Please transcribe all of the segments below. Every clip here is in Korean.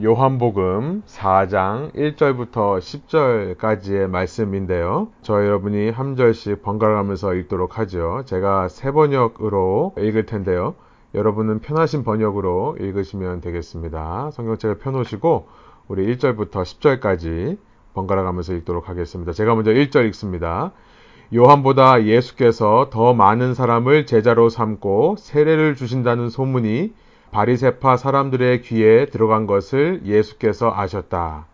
요한복음 4장 1절부터 10절까지의 말씀인데요. 저 여러분이 한 절씩 번갈아가면서 읽도록 하죠. 제가 세 번역으로 읽을 텐데요. 여러분은 편하신 번역으로 읽으시면 되겠습니다. 성경책을 펴놓으시고 우리 1절부터 10절까지 번갈아가면서 읽도록 하겠습니다. 제가 먼저 1절 읽습니다. 요한보다 예수께서 더 많은 사람을 제자로 삼고 세례를 주신다는 소문이 바리세파 사람들의 귀에 들어간 것을 예수께서 아셨다.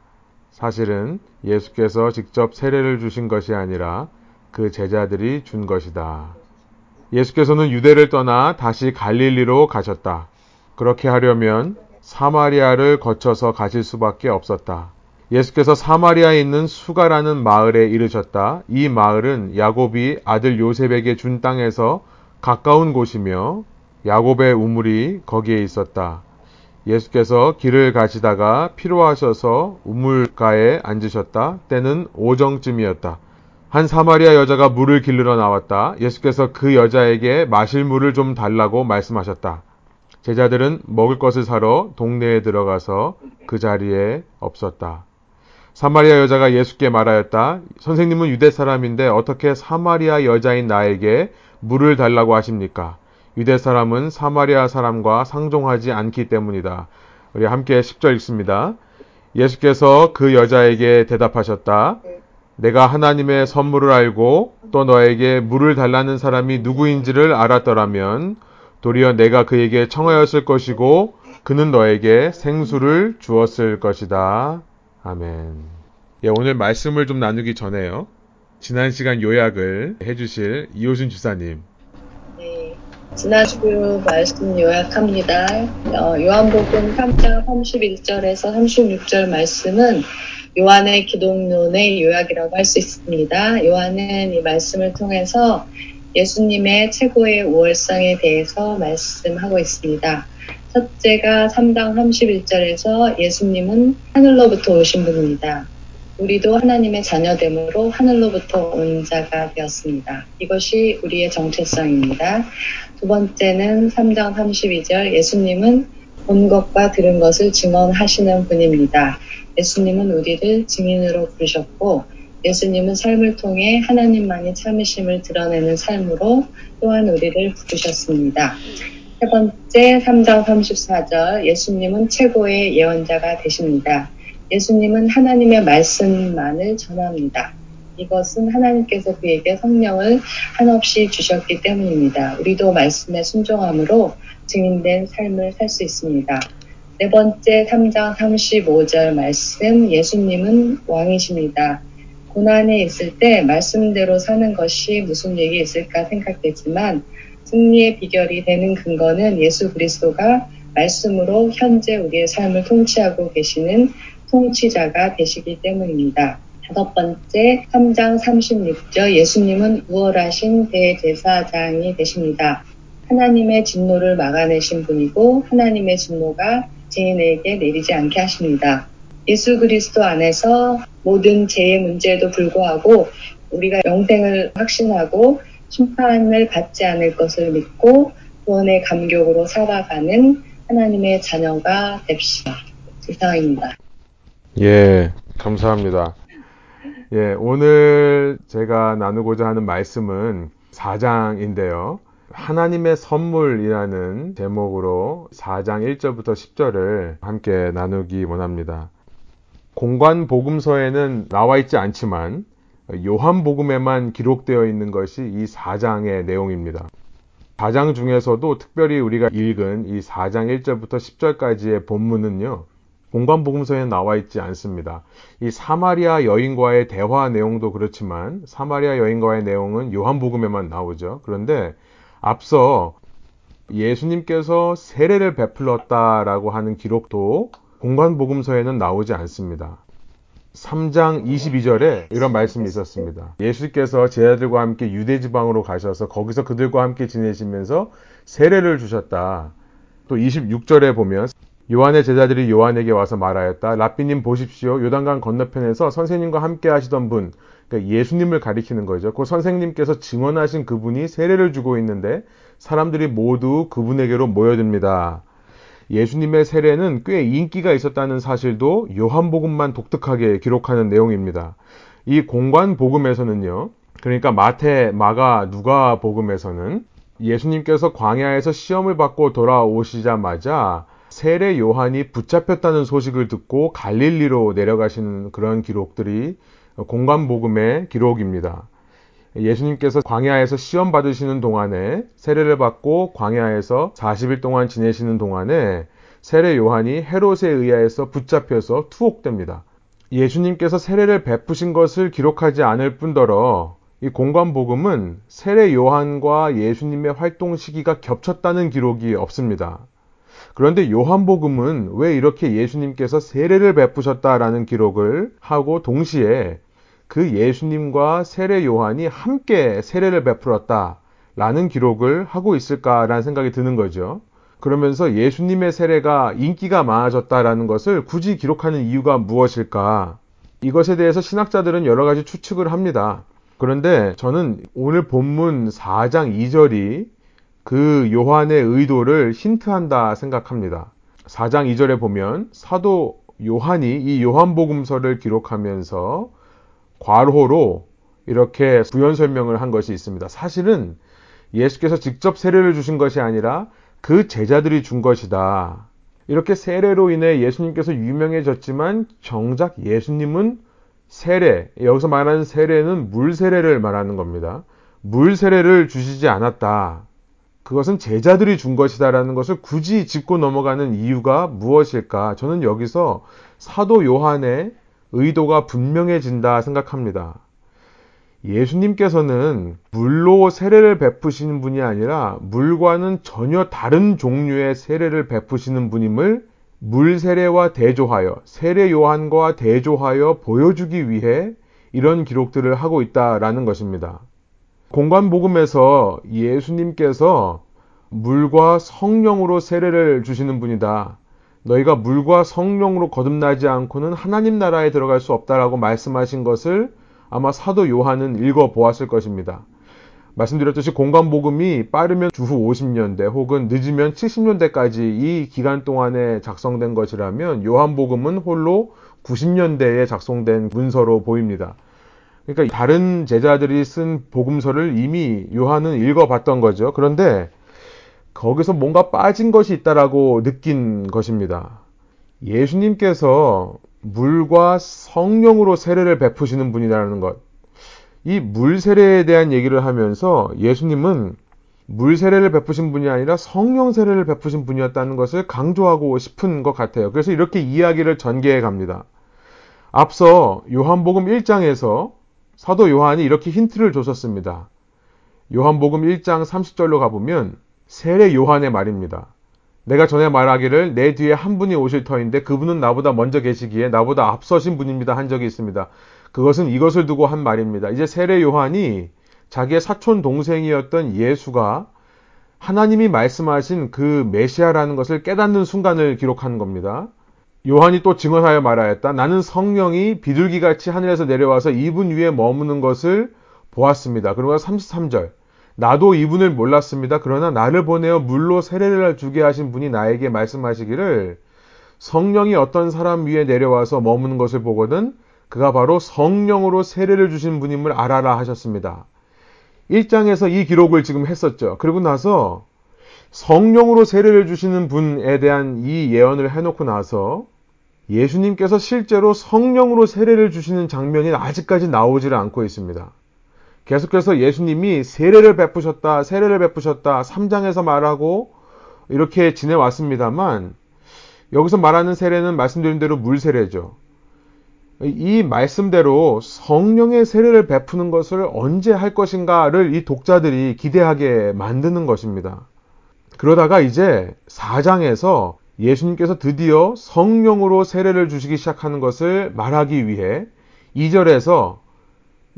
사실은 예수께서 직접 세례를 주신 것이 아니라 그 제자들이 준 것이다. 예수께서는 유대를 떠나 다시 갈릴리로 가셨다. 그렇게 하려면 사마리아를 거쳐서 가실 수밖에 없었다. 예수께서 사마리아에 있는 수가라는 마을에 이르셨다. 이 마을은 야곱이 아들 요셉에게 준 땅에서 가까운 곳이며 야곱의 우물이 거기에 있었다. 예수께서 길을 가시다가 피로하셔서 우물가에 앉으셨다. 때는 오정쯤이었다. 한 사마리아 여자가 물을 길르러 나왔다. 예수께서 그 여자에게 마실 물을 좀 달라고 말씀하셨다. 제자들은 먹을 것을 사러 동네에 들어가서 그 자리에 없었다. 사마리아 여자가 예수께 말하였다. 선생님은 유대 사람인데 어떻게 사마리아 여자인 나에게 물을 달라고 하십니까? 유대 사람은 사마리아 사람과 상종하지 않기 때문이다. 우리 함께 10절 읽습니다. 예수께서 그 여자에게 대답하셨다. 내가 하나님의 선물을 알고 또 너에게 물을 달라는 사람이 누구인지를 알았더라면 도리어 내가 그에게 청하였을 것이고 그는 너에게 생수를 주었을 것이다. 아멘. 예, 오늘 말씀을 좀 나누기 전에요. 지난 시간 요약을 해주실 이호순 주사님. 네, 지난주 말씀 요약합니다. 어, 요한복음 3장 31절에서 36절 말씀은 요한의 기독론의 요약이라고 할 수 있습니다. 요한은 이 말씀을 통해서 예수님의 최고의 우월성에 대해서 말씀하고 있습니다. 첫째가 3장 31절에서 예수님은 하늘로부터 오신 분입니다. 우리도 하나님의 자녀됨으로 하늘로부터 온 자가 되었습니다. 이것이 우리의 정체성입니다. 두 번째는 3장 32절 예수님은 본 것과 들은 것을 증언하시는 분입니다. 예수님은 우리를 증인으로 부르셨고 예수님은 삶을 통해 하나님만이 참으심을 드러내는 삶으로 또한 우리를 부르셨습니다. 세 번째 3장 34절 예수님은 최고의 예언자가 되십니다. 예수님은 하나님의 말씀만을 전합니다. 이것은 하나님께서 그에게 성령을 한없이 주셨기 때문입니다. 우리도 말씀에 순종함으로 증인된 삶을 살 수 있습니다. 네 번째 3장 35절 말씀 예수님은 왕이십니다. 고난에 있을 때 말씀대로 사는 것이 무슨 얘기 있을까 생각되지만 승리의 비결이 되는 근거는 예수 그리스도가 말씀으로 현재 우리의 삶을 통치하고 계시는 통치자가 되시기 때문입니다. 다섯 번째 3장 36절 예수님은 우월하신 대제사장이 되십니다. 하나님의 진노를 막아내신 분이고 하나님의 진노가 죄인에게 내리지 않게 하십니다. 예수 그리스도 안에서 모든 죄의 문제에도 불구하고 우리가 영생을 확신하고 심판을 받지 않을 것을 믿고 구원의 감격으로 살아가는 하나님의 자녀가 됩시다. 이상입니다. 예, 감사합니다. 예, 오늘 제가 나누고자 하는 말씀은 4장인데요. 하나님의 선물이라는 제목으로 4장 1절부터 10절을 함께 나누기 원합니다. 공관 복음서에는 나와 있지 않지만 요한복음에만 기록되어 있는 것이 이 4장의 내용입니다. 4장 중에서도 특별히 우리가 읽은 이 4장 1절부터 10절까지의 본문은요. 공관복음서에 나와 있지 않습니다. 이 사마리아 여인과의 대화 내용도 그렇지만 사마리아 여인과의 내용은 요한복음에만 나오죠. 그런데 앞서 예수님께서 세례를 베풀었다라고 하는 기록도 공관복음서에는 나오지 않습니다. 3장 22절에 이런 말씀이 있었습니다. 예수께서 제자들과 함께 유대 지방으로 가셔서 거기서 그들과 함께 지내시면서 세례를 주셨다. 또 26절에 보면 요한의 제자들이 요한에게 와서 말하였다. 라삐님 보십시오. 요단강 건너편에서 선생님과 함께 하시던 분, 그러니까 예수님을 가리키는 거죠. 그 선생님께서 증언하신 그분이 세례를 주고 있는데 사람들이 모두 그분에게로 모여듭니다. 예수님의 세례는 꽤 인기가 있었다는 사실도 요한복음만 독특하게 기록하는 내용입니다. 이 공관 복음에서는요. 그러니까 마태, 마가, 누가 복음에서는 예수님께서 광야에서 시험을 받고 돌아오시자마자 세례 요한이 붙잡혔다는 소식을 듣고 갈릴리로 내려가시는 그런 기록들이 공관 복음의 기록입니다. 예수님께서 광야에서 시험 받으시는 동안에 세례를 받고 광야에서 40일 동안 지내시는 동안에 세례 요한이 헤롯에 의하여서 붙잡혀서 투옥됩니다. 예수님께서 세례를 베푸신 것을 기록하지 않을 뿐더러 이 공관복음은 세례 요한과 예수님의 활동 시기가 겹쳤다는 기록이 없습니다. 그런데 요한복음은 왜 이렇게 예수님께서 세례를 베푸셨다라는 기록을 하고 동시에 그 예수님과 세례 요한이 함께 세례를 베풀었다라는 기록을 하고 있을까라는 생각이 드는 거죠. 그러면서 예수님의 세례가 인기가 많아졌다라는 것을 굳이 기록하는 이유가 무엇일까? 이것에 대해서 신학자들은 여러 가지 추측을 합니다. 그런데 저는 오늘 본문 4장 2절이 그 요한의 의도를 힌트한다 생각합니다. 4장 2절에 보면 사도 요한이 이 요한복음서를 기록하면서 과로로 이렇게 부연 설명을 한 것이 있습니다. 사실은 예수께서 직접 세례를 주신 것이 아니라 그 제자들이 준 것이다. 이렇게 세례로 인해 예수님께서 유명해졌지만 정작 예수님은 세례, 여기서 말하는 세례는 물 세례를 말하는 겁니다. 물 세례를 주시지 않았다. 그것은 제자들이 준 것이다라는 것을 굳이 짚고 넘어가는 이유가 무엇일까? 저는 여기서 사도 요한의 의도가 분명해진다 생각합니다. 예수님께서는 물로 세례를 베푸시는 분이 아니라 물과는 전혀 다른 종류의 세례를 베푸시는 분임을 물 세례와 대조하여 세례 요한과 대조하여 보여주기 위해 이런 기록들을 하고 있다라는 것입니다. 공관복음에서 예수님께서 물과 성령으로 세례를 주시는 분이다. 너희가 물과 성령으로 거듭나지 않고는 하나님 나라에 들어갈 수 없다라고 말씀하신 것을 아마 사도 요한은 읽어 보았을 것입니다. 말씀드렸듯이 공간복음이 빠르면 주후 50년대 혹은 늦으면 70년대까지 이 기간 동안에 작성된 것이라면 요한복음은 홀로 90년대에 작성된 문서로 보입니다. 그러니까 다른 제자들이 쓴 복음서를 이미 요한은 읽어봤던 거죠. 그런데 거기서 뭔가 빠진 것이 있다라고 느낀 것입니다. 예수님께서 물과 성령으로 세례를 베푸시는 분이라는 것. 이 물 세례에 대한 얘기를 하면서 예수님은 물 세례를 베푸신 분이 아니라 성령 세례를 베푸신 분이었다는 것을 강조하고 싶은 것 같아요. 그래서 이렇게 이야기를 전개해 갑니다. 앞서 요한복음 1장에서 사도 요한이 이렇게 힌트를 줬었습니다. 요한복음 1장 30절로 가보면 세례 요한의 말입니다. 내가 전에 말하기를 내 뒤에 한 분이 오실 터인데 그분은 나보다 먼저 계시기에 나보다 앞서신 분입니다 한 적이 있습니다. 그것은 이것을 두고 한 말입니다. 이제 세례 요한이 자기의 사촌 동생이었던 예수가 하나님이 말씀하신 그 메시아라는 것을 깨닫는 순간을 기록하는 겁니다. 요한이 또 증언하여 말하였다. 나는 성령이 비둘기같이 하늘에서 내려와서 이분 위에 머무는 것을 보았습니다. 그리고 33절. 나도 이분을 몰랐습니다. 그러나 나를 보내어 물로 세례를 주게 하신 분이 나에게 말씀하시기를 성령이 어떤 사람 위에 내려와서 머무는 것을 보거든 그가 바로 성령으로 세례를 주신 분임을 알아라 하셨습니다. 1장에서 이 기록을 지금 했었죠. 그리고 나서 성령으로 세례를 주시는 분에 대한 이 예언을 해놓고 나서 예수님께서 실제로 성령으로 세례를 주시는 장면이 아직까지 나오지를 않고 있습니다. 계속해서 예수님이 세례를 베푸셨다, 세례를 베푸셨다, 3장에서 말하고 이렇게 지내왔습니다만, 여기서 말하는 세례는 말씀드린 대로 물 세례죠. 이 말씀대로 성령의 세례를 베푸는 것을 언제 할 것인가를 이 독자들이 기대하게 만드는 것입니다. 그러다가 이제 4장에서 예수님께서 드디어 성령으로 세례를 주시기 시작하는 것을 말하기 위해 2절에서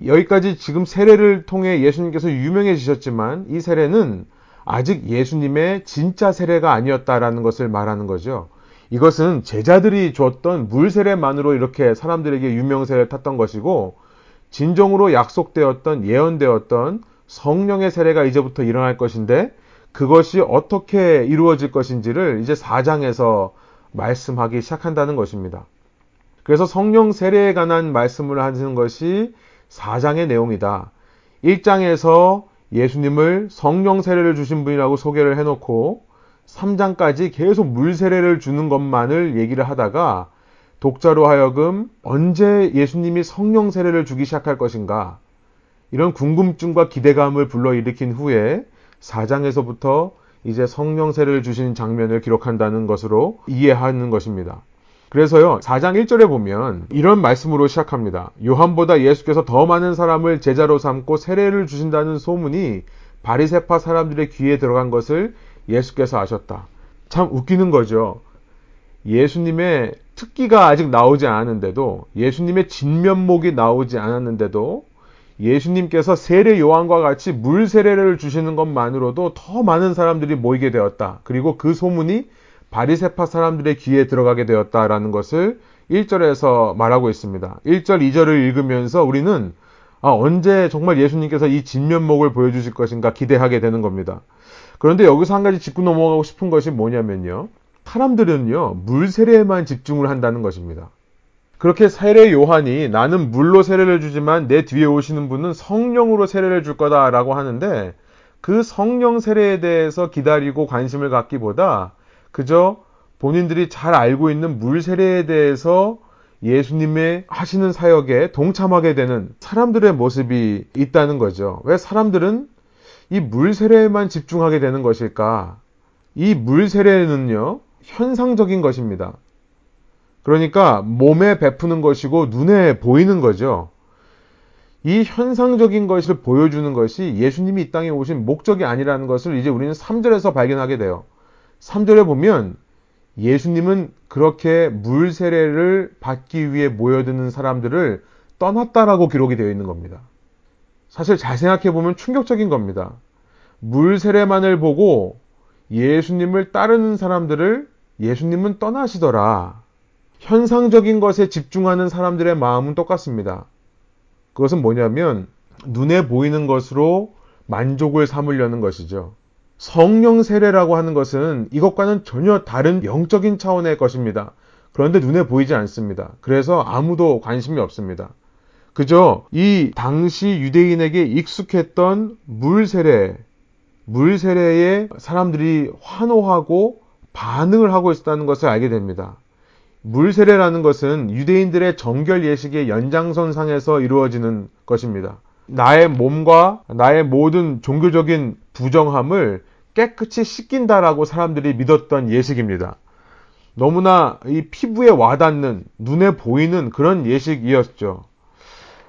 여기까지 지금 세례를 통해 예수님께서 유명해지셨지만 이 세례는 아직 예수님의 진짜 세례가 아니었다라는 것을 말하는 거죠. 이것은 제자들이 줬던 물 세례만으로 이렇게 사람들에게 유명세를 탔던 것이고 진정으로 약속되었던 예언되었던 성령의 세례가 이제부터 일어날 것인데 그것이 어떻게 이루어질 것인지를 이제 4장에서 말씀하기 시작한다는 것입니다. 그래서 성령 세례에 관한 말씀을 하는 것이 4장의 내용이다. 1장에서 예수님을 성령 세례를 주신 분이라고 소개를 해놓고 3장까지 계속 물 세례를 주는 것만을 얘기를 하다가 독자로 하여금 언제 예수님이 성령 세례를 주기 시작할 것인가 이런 궁금증과 기대감을 불러일으킨 후에 4장에서부터 이제 성령 세례를 주신 장면을 기록한다는 것으로 이해하는 것입니다. 그래서요, 4장 1절에 보면 이런 말씀으로 시작합니다. 요한보다 예수께서 더 많은 사람을 제자로 삼고 세례를 주신다는 소문이 바리세파 사람들의 귀에 들어간 것을 예수께서 아셨다. 참 웃기는 거죠. 예수님의 특기가 아직 나오지 않았는데도 예수님의 진면목이 나오지 않았는데도 예수님께서 세례 요한과 같이 물 세례를 주시는 것만으로도 더 많은 사람들이 모이게 되었다. 그리고 그 소문이 바리세파 사람들의 귀에 들어가게 되었다라는 것을 1절에서 말하고 있습니다. 1절, 2절을 읽으면서 우리는 아, 언제 정말 예수님께서 이 진면목을 보여주실 것인가 기대하게 되는 겁니다. 그런데 여기서 한 가지 짚고 넘어가고 싶은 것이 뭐냐면요. 사람들은요, 물 세례에만 집중을 한다는 것입니다. 그렇게 세례 요한이 나는 물로 세례를 주지만 내 뒤에 오시는 분은 성령으로 세례를 줄 거다라고 하는데 그 성령 세례에 대해서 기다리고 관심을 갖기보다 그저 본인들이 잘 알고 있는 물 세례에 대해서 예수님의 하시는 사역에 동참하게 되는 사람들의 모습이 있다는 거죠. 왜 사람들은 이 물 세례에만 집중하게 되는 것일까? 이 물 세례는요, 현상적인 것입니다. 그러니까 몸에 베푸는 것이고 눈에 보이는 거죠. 이 현상적인 것을 보여주는 것이 예수님이 이 땅에 오신 목적이 아니라는 것을 이제 우리는 3절에서 발견하게 돼요. 3절에 보면 예수님은 그렇게 물 세례를 받기 위해 모여드는 사람들을 떠났다라고 기록이 되어 있는 겁니다. 사실 잘 생각해 보면 충격적인 겁니다. 물 세례만을 보고 예수님을 따르는 사람들을 예수님은 떠나시더라. 현상적인 것에 집중하는 사람들의 마음은 똑같습니다. 그것은 뭐냐면 눈에 보이는 것으로 만족을 삼으려는 것이죠. 성령 세례라고 하는 것은 이것과는 전혀 다른 영적인 차원의 것입니다. 그런데 눈에 보이지 않습니다. 그래서 아무도 관심이 없습니다. 그저 이 당시 유대인에게 익숙했던 물 세례, 물 세례에 사람들이 환호하고 반응을 하고 있었다는 것을 알게 됩니다. 물세례라는 것은 유대인들의 정결 예식의 연장선상에서 이루어지는 것입니다. 나의 몸과 나의 모든 종교적인 부정함을 깨끗이 씻긴다라고 사람들이 믿었던 예식입니다. 너무나 이 피부에 와닿는 눈에 보이는 그런 예식이었죠.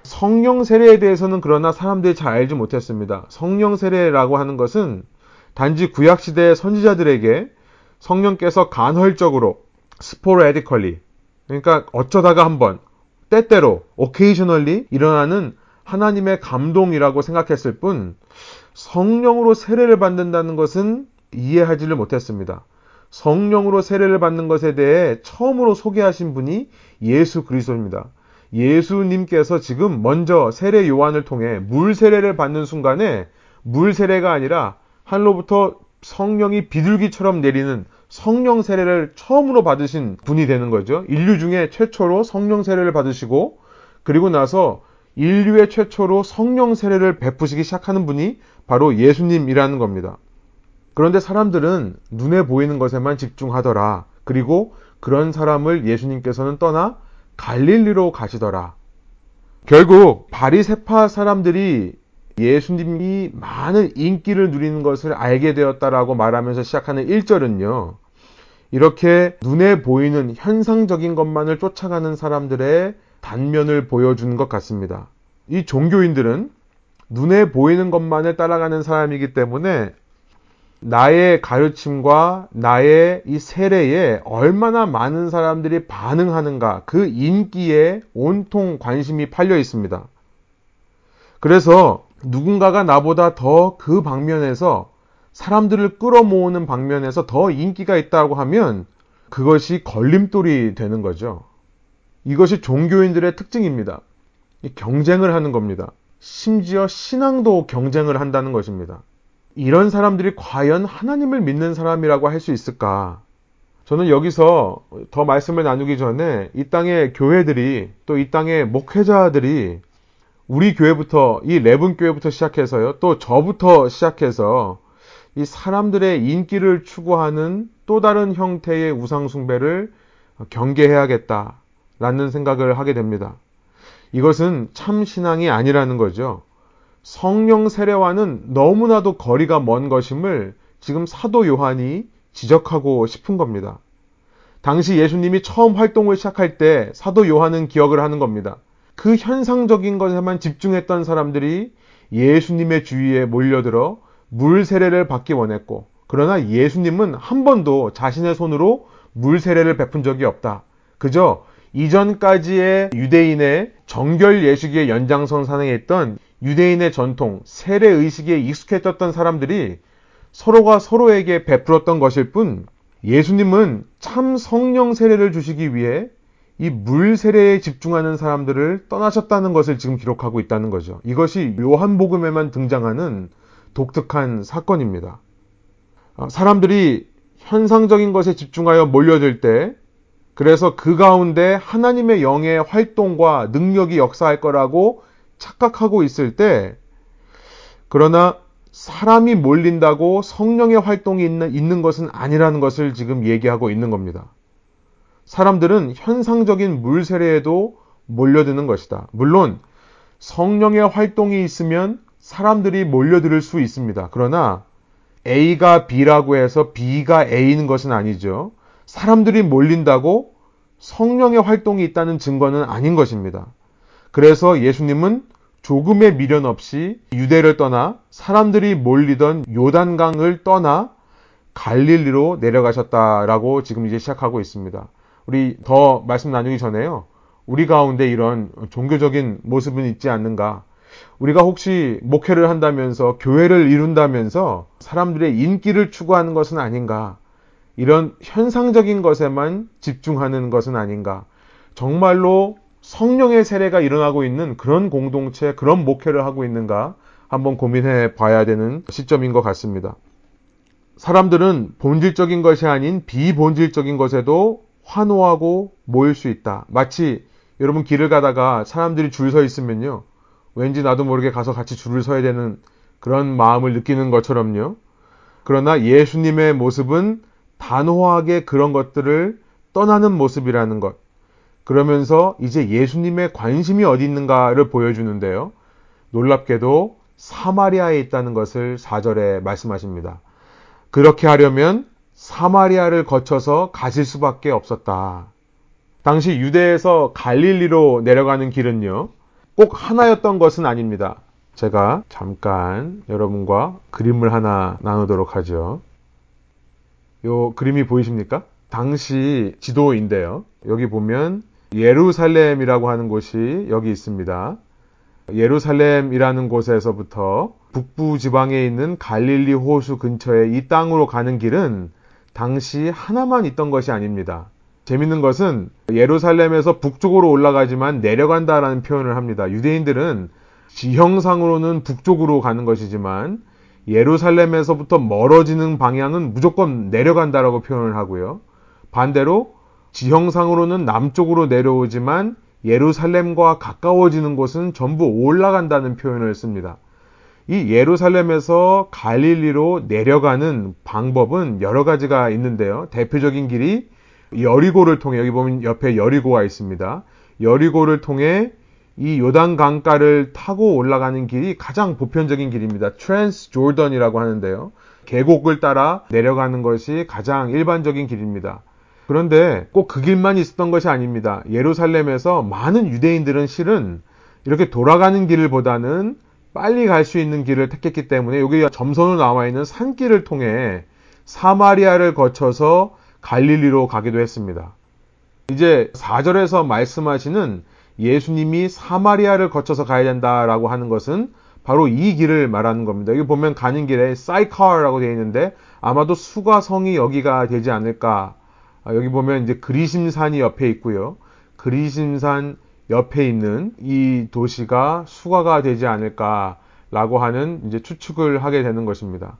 성령 세례에 대해서는 그러나 사람들이 잘 알지 못했습니다. 성령 세례라고 하는 것은 단지 구약 시대의 선지자들에게 성령께서 간헐적으로 스포레디컬리 그러니까 어쩌다가 한번 때때로 occasionally 일어나는 하나님의 감동이라고 생각했을 뿐 성령으로 세례를 받는다는 것은 이해하지를 못했습니다. 성령으로 세례를 받는 것에 대해 처음으로 소개하신 분이 예수 그리스도입니다. 예수님께서 지금 먼저 세례 요한을 통해 물 세례를 받는 순간에 물 세례가 아니라 하늘로부터 성령이 비둘기처럼 내리는 성령 세례를 처음으로 받으신 분이 되는 거죠. 인류 중에 최초로 성령 세례를 받으시고 그리고 나서 인류의 최초로 성령 세례를 베푸시기 시작하는 분이 바로 예수님이라는 겁니다. 그런데 사람들은 눈에 보이는 것에만 집중하더라. 그리고 그런 사람을 예수님께서는 떠나 갈릴리로 가시더라. 결국 바리세파 사람들이 예수님이 많은 인기를 누리는 것을 알게 되었다라고 말하면서 시작하는 1절은요. 이렇게 눈에 보이는 현상적인 것만을 쫓아가는 사람들의 단면을 보여주는 것 같습니다. 이 종교인들은 눈에 보이는 것만을 따라가는 사람이기 때문에 나의 가르침과 나의 이 세례에 얼마나 많은 사람들이 반응하는가 그 인기에 온통 관심이 팔려 있습니다. 그래서 누군가가 나보다 더 그 방면에서 사람들을 끌어모으는 방면에서 더 인기가 있다고 하면 그것이 걸림돌이 되는 거죠. 이것이 종교인들의 특징입니다. 경쟁을 하는 겁니다. 심지어 신앙도 경쟁을 한다는 것입니다. 이런 사람들이 과연 하나님을 믿는 사람이라고 할 수 있을까? 저는 여기서 더 말씀을 나누기 전에 이 땅의 교회들이 또 이 땅의 목회자들이 우리 교회부터 이 레븐 교회부터 시작해서요. 또 저부터 시작해서 이 사람들의 인기를 추구하는 또 다른 형태의 우상 숭배를 경계해야겠다라는 생각을 하게 됩니다. 이것은 참 신앙이 아니라는 거죠. 성령 세례와는 너무나도 거리가 먼 것임을 지금 사도 요한이 지적하고 싶은 겁니다. 당시 예수님이 처음 활동을 시작할 때 사도 요한은 기억을 하는 겁니다. 그 현상적인 것에만 집중했던 사람들이 예수님의 주위에 몰려들어 물 세례를 받기 원했고, 그러나 예수님은 한 번도 자신의 손으로 물 세례를 베푼 적이 없다. 그저 이전까지의 유대인의 정결 예식의 연장선 산에 있던 유대인의 전통, 세례 의식에 익숙해졌던 사람들이 서로가 서로에게 베풀었던 것일 뿐 예수님은 참 성령 세례를 주시기 위해 이 물 세례에 집중하는 사람들을 떠나셨다는 것을 지금 기록하고 있다는 거죠. 이것이 요한복음에만 등장하는 독특한 사건입니다. 아, 사람들이 현상적인 것에 집중하여 몰려들 때 그래서 그 가운데 하나님의 영의 활동과 능력이 역사할 거라고 착각하고 있을 때, 그러나 사람이 몰린다고 성령의 활동이 있는, 있는 것은 아니라는 것을 지금 얘기하고 있는 겁니다. 사람들은 현상적인 물 세례에도 몰려드는 것이다. 물론 성령의 활동이 있으면 사람들이 몰려들 수 있습니다. 그러나 A가 B라고 해서 B가 A인 것은 아니죠. 사람들이 몰린다고 성령의 활동이 있다는 증거는 아닌 것입니다. 그래서 예수님은 조금의 미련 없이 유대를 떠나 사람들이 몰리던 요단강을 떠나 갈릴리로 내려가셨다라고 지금 이제 시작하고 있습니다. 우리 더 말씀 나누기 전에요. 우리 가운데 이런 종교적인 모습은 있지 않는가? 우리가 혹시 목회를 한다면서 교회를 이룬다면서 사람들의 인기를 추구하는 것은 아닌가? 이런 현상적인 것에만 집중하는 것은 아닌가? 정말로 성령의 세례가 일어나고 있는 그런 공동체, 그런 목회를 하고 있는가 한번 고민해 봐야 되는 시점인 것 같습니다. 사람들은 본질적인 것이 아닌 비본질적인 것에도 환호하고 모일 수 있다. 마치 여러분 길을 가다가 사람들이 줄 서 있으면요. 왠지 나도 모르게 가서 같이 줄을 서야 되는 그런 마음을 느끼는 것처럼요. 그러나 예수님의 모습은 단호하게 그런 것들을 떠나는 모습이라는 것. 그러면서 이제 예수님의 관심이 어디 있는가를 보여주는데요. 놀랍게도 사마리아에 있다는 것을 4절에 말씀하십니다. 그렇게 하려면 사마리아를 거쳐서 가실 수밖에 없었다. 당시 유대에서 갈릴리로 내려가는 길은요, 꼭 하나였던 것은 아닙니다. 제가 잠깐 여러분과 그림을 하나 나누도록 하죠. 요 그림이 보이십니까? 당시 지도인데요. 여기 보면 예루살렘이라고 하는 곳이 여기 있습니다. 예루살렘이라는 곳에서부터 북부 지방에 있는 갈릴리 호수 근처에 이 땅으로 가는 길은 당시 하나만 있던 것이 아닙니다. 재밌는 것은 예루살렘에서 북쪽으로 올라가지만 내려간다라는 표현을 합니다. 유대인들은 지형상으로는 북쪽으로 가는 것이지만 예루살렘에서부터 멀어지는 방향은 무조건 내려간다라고 표현을 하고요. 반대로 지형상으로는 남쪽으로 내려오지만 예루살렘과 가까워지는 곳은 전부 올라간다는 표현을 씁니다. 이 예루살렘에서 갈릴리로 내려가는 방법은 여러 가지가 있는데요. 대표적인 길이 여리고를 통해 여기 보면 옆에 여리고가 있습니다. 여리고를 통해 이 요단 강가를 타고 올라가는 길이 가장 보편적인 길입니다. 트랜스 조던이라고 하는데요. 계곡을 따라 내려가는 것이 가장 일반적인 길입니다. 그런데 꼭 그 길만 있었던 것이 아닙니다. 예루살렘에서 많은 유대인들은 실은 이렇게 돌아가는 길을 보다는 빨리 갈 수 있는 길을 택했기 때문에 여기 점선으로 나와 있는 산길을 통해 사마리아를 거쳐서 갈릴리로 가기도 했습니다. 이제 4절에서 말씀하시는 예수님이 사마리아를 거쳐서 가야 된다라고 하는 것은 바로 이 길을 말하는 겁니다. 여기 보면 가는 길에 사이카라고 되어 있는데 아마도 수가성이 여기가 되지 않을까 아, 여기 보면 이제 그리심산이 옆에 있고요. 그리심산 옆에 있는 이 도시가 수가가 되지 않을까라고 하는 이제 추측을 하게 되는 것입니다.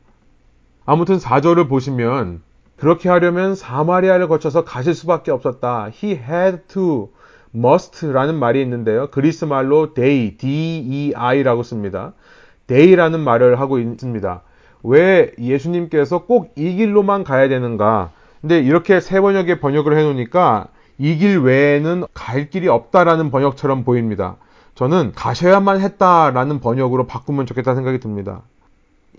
아무튼 4절을 보시면 그렇게 하려면 사마리아를 거쳐서 가실 수밖에 없었다. He had to, must라는 말이 있는데요. 그리스 말로 day, D-E-I라고 씁니다. day라는 말을 하고 있습니다. 왜 예수님께서 꼭 이 길로만 가야 되는가? 근데 이렇게 세 번역의 번역을 해놓으니까 이 길 외에는 갈 길이 없다라는 번역처럼 보입니다. 저는 가셔야만 했다라는 번역으로 바꾸면 좋겠다 생각이 듭니다.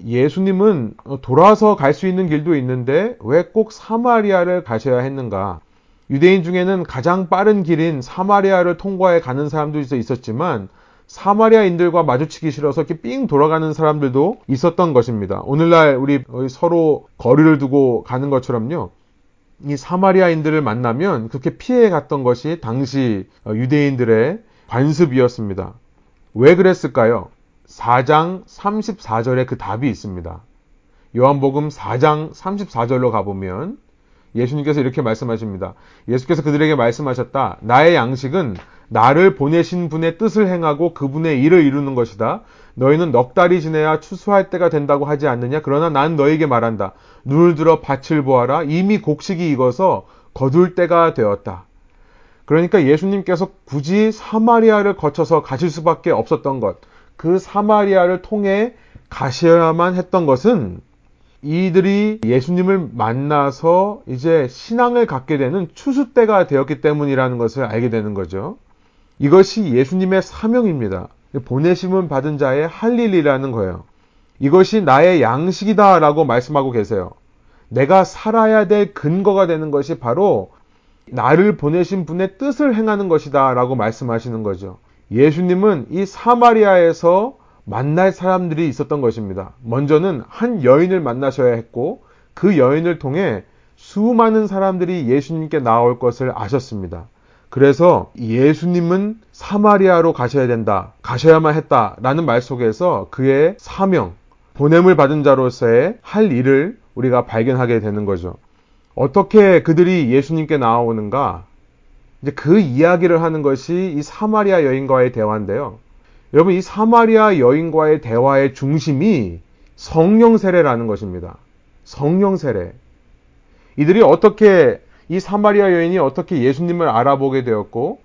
예수님은 돌아서 갈 수 있는 길도 있는데 왜 꼭 사마리아를 가셔야 했는가? 유대인 중에는 가장 빠른 길인 사마리아를 통과해 가는 사람도 있었지만 사마리아인들과 마주치기 싫어서 이렇게 삥 돌아가는 사람들도 있었던 것입니다. 오늘날 우리 서로 거리를 두고 가는 것처럼요. 이 사마리아인들을 만나면 그렇게 피해 갔던 것이 당시 유대인들의 관습이었습니다. 왜 그랬을까요? 4장 34절에 그 답이 있습니다. 요한복음 4장 34절로 가보면 예수님께서 이렇게 말씀하십니다. 예수께서 그들에게 말씀하셨다. 나의 양식은 나를 보내신 분의 뜻을 행하고 그분의 일을 이루는 것이다. 너희는 넉 달이 지내야 추수할 때가 된다고 하지 않느냐? 그러나 난 너에게 말한다. 눈을 들어 밭을 보아라. 이미 곡식이 익어서 거둘 때가 되었다. 그러니까 예수님께서 굳이 사마리아를 거쳐서 가실 수밖에 없었던 것. 그 사마리아를 통해 가셔야만 했던 것은 이들이 예수님을 만나서 이제 신앙을 갖게 되는 추수 때가 되었기 때문이라는 것을 알게 되는 거죠. 이것이 예수님의 사명입니다. 보내심은 받은 자의 할 일이라는 거예요. 이것이 나의 양식이다라고 말씀하고 계세요. 내가 살아야 될 근거가 되는 것이 바로 나를 보내신 분의 뜻을 행하는 것이다라고 말씀하시는 거죠. 예수님은 이 사마리아에서 만날 사람들이 있었던 것입니다. 먼저는 한 여인을 만나셔야 했고 그 여인을 통해 수많은 사람들이 예수님께 나올 것을 아셨습니다. 그래서 예수님은 사마리아로 가셔야 된다, 가셔야만 했다라는 말 속에서 그의 사명, 보냄을 받은 자로서의 할 일을 우리가 발견하게 되는 거죠. 어떻게 그들이 예수님께 나오는가? 이제 그 이야기를 하는 것이 이 사마리아 여인과의 대화인데요. 여러분, 이 사마리아 여인과의 대화의 중심이 성령 세례라는 것입니다. 성령 세례. 이들이 어떻게 이 사마리아 여인이 어떻게 예수님을 알아보게 되었고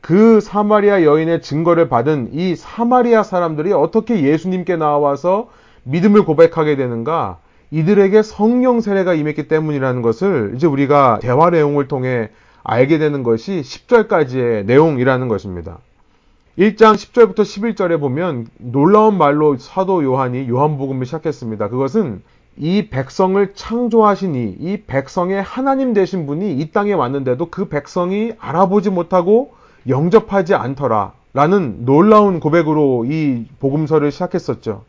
그 사마리아 여인의 증거를 받은 이 사마리아 사람들이 어떻게 예수님께 나와서 믿음을 고백하게 되는가? 이들에게 성령 세례가 임했기 때문이라는 것을 이제 우리가 대화 내용을 통해 알게 되는 것이 10절까지의 내용이라는 것입니다. 1장 10절부터 11절에 보면 놀라운 말로 사도 요한이 요한복음을 시작했습니다. 그것은 이 백성을 창조하시니 이 백성의 하나님 되신 분이 이 땅에 왔는데도 그 백성이 알아보지 못하고 영접하지 않더라. 라는 놀라운 고백으로 이 복음서를 시작했었죠.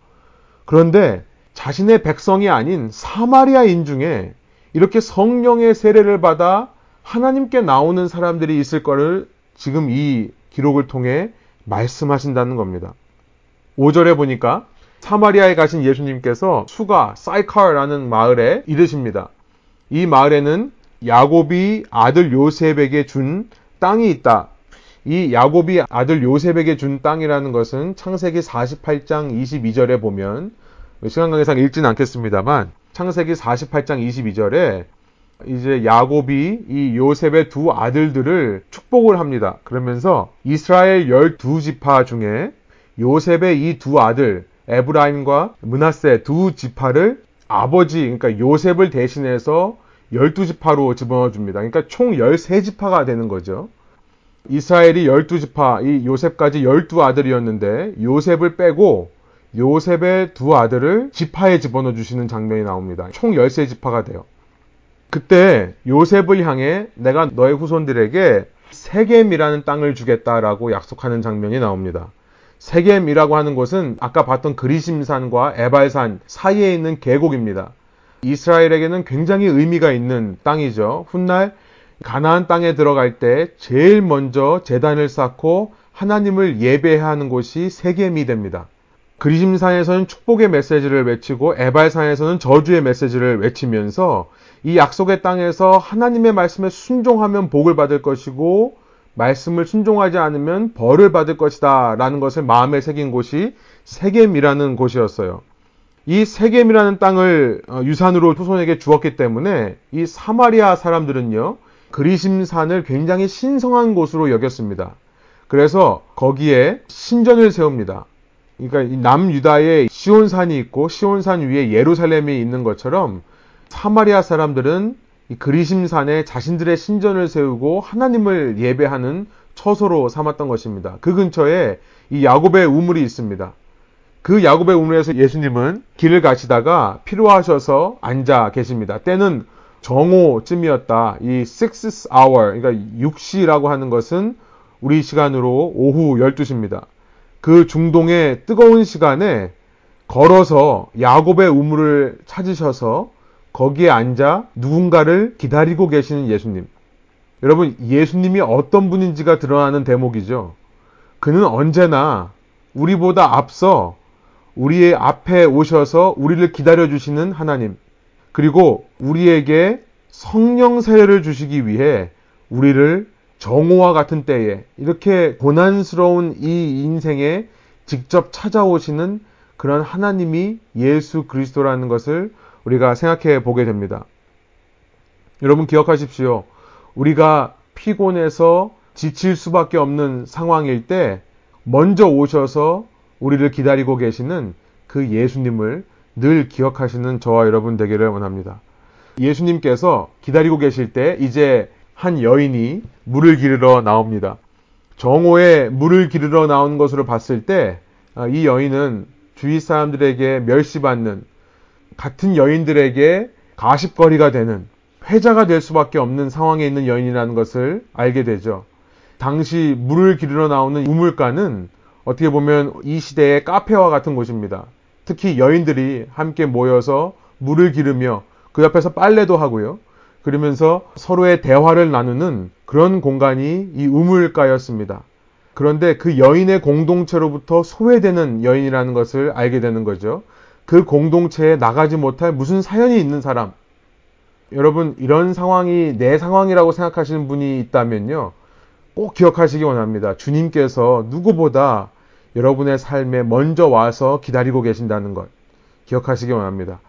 그런데 자신의 백성이 아닌 사마리아인 중에 이렇게 성령의 세례를 받아 하나님께 나오는 사람들이 있을 거를 지금 이 기록을 통해 말씀하신다는 겁니다. 5절에 보니까 사마리아에 가신 예수님께서 수가 사이칼라는 마을에 이르십니다. 이 마을에는 야곱이 아들 요셉에게 준 땅이 있다. 이 야곱이 아들 요셉에게 준 땅이라는 것은 창세기 48장 22절에 보면 시간 관계상 읽지는 않겠습니다만 창세기 48장 22절에 이제 야곱이 이 요셉의 두 아들들을 축복을 합니다. 그러면서 이스라엘 12지파 중에 요셉의 이 두 아들 에브라임과 문하세 두 지파를 아버지 그러니까 요셉을 대신해서 12지파로 집어넣어 줍니다. 그러니까 총 13지파가 되는 거죠. 이스라엘이 12지파, 이 요셉까지 12아들이었는데 요셉을 빼고 요셉의 두 아들을 지파에 집어넣어 주시는 장면이 나옵니다. 총 13지파가 돼요. 그때 요셉을 향해 내가 너의 후손들에게 세겜이라는 땅을 주겠다라고 약속하는 장면이 나옵니다. 세겜이라고 하는 곳은 아까 봤던 그리심산과 에발산 사이에 있는 계곡입니다. 이스라엘에게는 굉장히 의미가 있는 땅이죠. 훗날 가나안 땅에 들어갈 때 제일 먼저 재단을 쌓고 하나님을 예배하는 곳이 세겜이 됩니다. 그리심산에서는 축복의 메시지를 외치고 에발산에서는 저주의 메시지를 외치면서 이 약속의 땅에서 하나님의 말씀에 순종하면 복을 받을 것이고 말씀을 순종하지 않으면 벌을 받을 것이다 라는 것을 마음에 새긴 곳이 세겜이라는 곳이었어요. 이 세겜이라는 땅을 어, 유산으로 후손에게 주었기 때문에 이 사마리아 사람들은요, 그리심산을 굉장히 신성한 곳으로 여겼습니다. 그래서 거기에 신전을 세웁니다. 그러니까 남유다에 시온산이 있고 시온산 위에 예루살렘이 있는 것처럼 사마리아 사람들은 이 그리심산에 자신들의 신전을 세우고 하나님을 예배하는 처소로 삼았던 것입니다. 그 근처에 이 야곱의 우물이 있습니다. 그 야곱의 우물에서 예수님은 길을 가시다가 필요하셔서 앉아 계십니다. 때는 정오쯤이었다. 이 six hour, 그러니까 6시라고 하는 것은 우리 시간으로 오후 12시입니다. 그 중동의 뜨거운 시간에 걸어서 야곱의 우물을 찾으셔서 거기에 앉아 누군가를 기다리고 계시는 예수님. 여러분, 예수님이 어떤 분인지가 드러나는 대목이죠. 그는 언제나 우리보다 앞서 우리의 앞에 오셔서 우리를 기다려주시는 하나님. 그리고 우리에게 성령 세례를 주시기 위해 우리를 정오와 같은 때에 이렇게 고난스러운 이 인생에 직접 찾아오시는 그런 하나님이 예수 그리스도라는 것을 우리가 생각해 보게 됩니다. 여러분 기억하십시오. 우리가 피곤해서 지칠 수밖에 없는 상황일 때 먼저 오셔서 우리를 기다리고 계시는 그 예수님을 늘 기억하시는 저와 여러분 되기를 원합니다. 예수님께서 기다리고 계실 때 이제 한 여인이 물을 기르러 나옵니다. 정오에 물을 기르러 나온 것으로 봤을 때 이 여인은 주위 사람들에게 멸시받는 같은 여인들에게 가십거리가 되는 회자가 될 수밖에 없는 상황에 있는 여인이라는 것을 알게 되죠. 당시 물을 기르러 나오는 우물가는 어떻게 보면 이 시대의 카페와 같은 곳입니다. 특히 여인들이 함께 모여서 물을 기르며 그 옆에서 빨래도 하고요. 그러면서 서로의 대화를 나누는 그런 공간이 이 우물가였습니다. 그런데 그 여인의 공동체로부터 소외되는 여인이라는 것을 알게 되는 거죠. 그 공동체에 나가지 못할 무슨 사연이 있는 사람. 여러분, 이런 상황이 내 상황이라고 생각하시는 분이 있다면요. 꼭 기억하시기 원합니다. 주님께서 누구보다 여러분의 삶에 먼저 와서 기다리고 계신다는 것. 기억하시기 원합니다.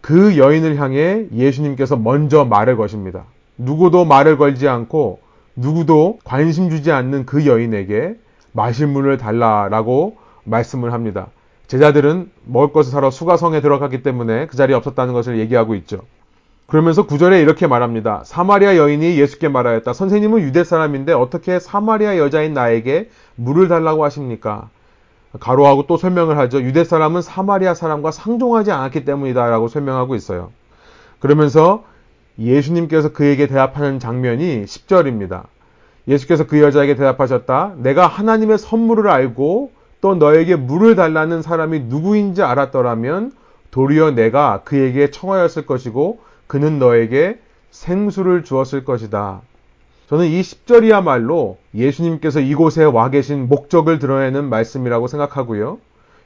그 여인을 향해 예수님께서 먼저 말을 거십니다. 누구도 말을 걸지 않고 누구도 관심 주지 않는 그 여인에게 마실 물을 달라라고 말씀을 합니다. 제자들은 먹을 것을 사러 수가성에 들어갔기 때문에 그 자리에 없었다는 것을 얘기하고 있죠. 그러면서 구절에 이렇게 말합니다. 사마리아 여인이 예수께 말하였다. 선생님은 유대 사람인데 어떻게 사마리아 여자인 나에게 물을 달라고 하십니까? 가로하고 또 설명을 하죠. 유대 사람은 사마리아 사람과 상종하지 않았기 때문이다라고 설명하고 있어요. 그러면서 예수님께서 그에게 대답하는 장면이 10절입니다. 예수께서 그 여자에게 대답하셨다. 내가 하나님의 선물을 알고 또 너에게 물을 달라는 사람이 누구인지 알았더라면 도리어 내가 그에게 청하였을 것이고 그는 너에게 생수를 주었을 것이다. 저는 이 10절이야말로 예수님께서 이곳에 와 계신 목적을 드러내는 말씀이라고 생각하고요.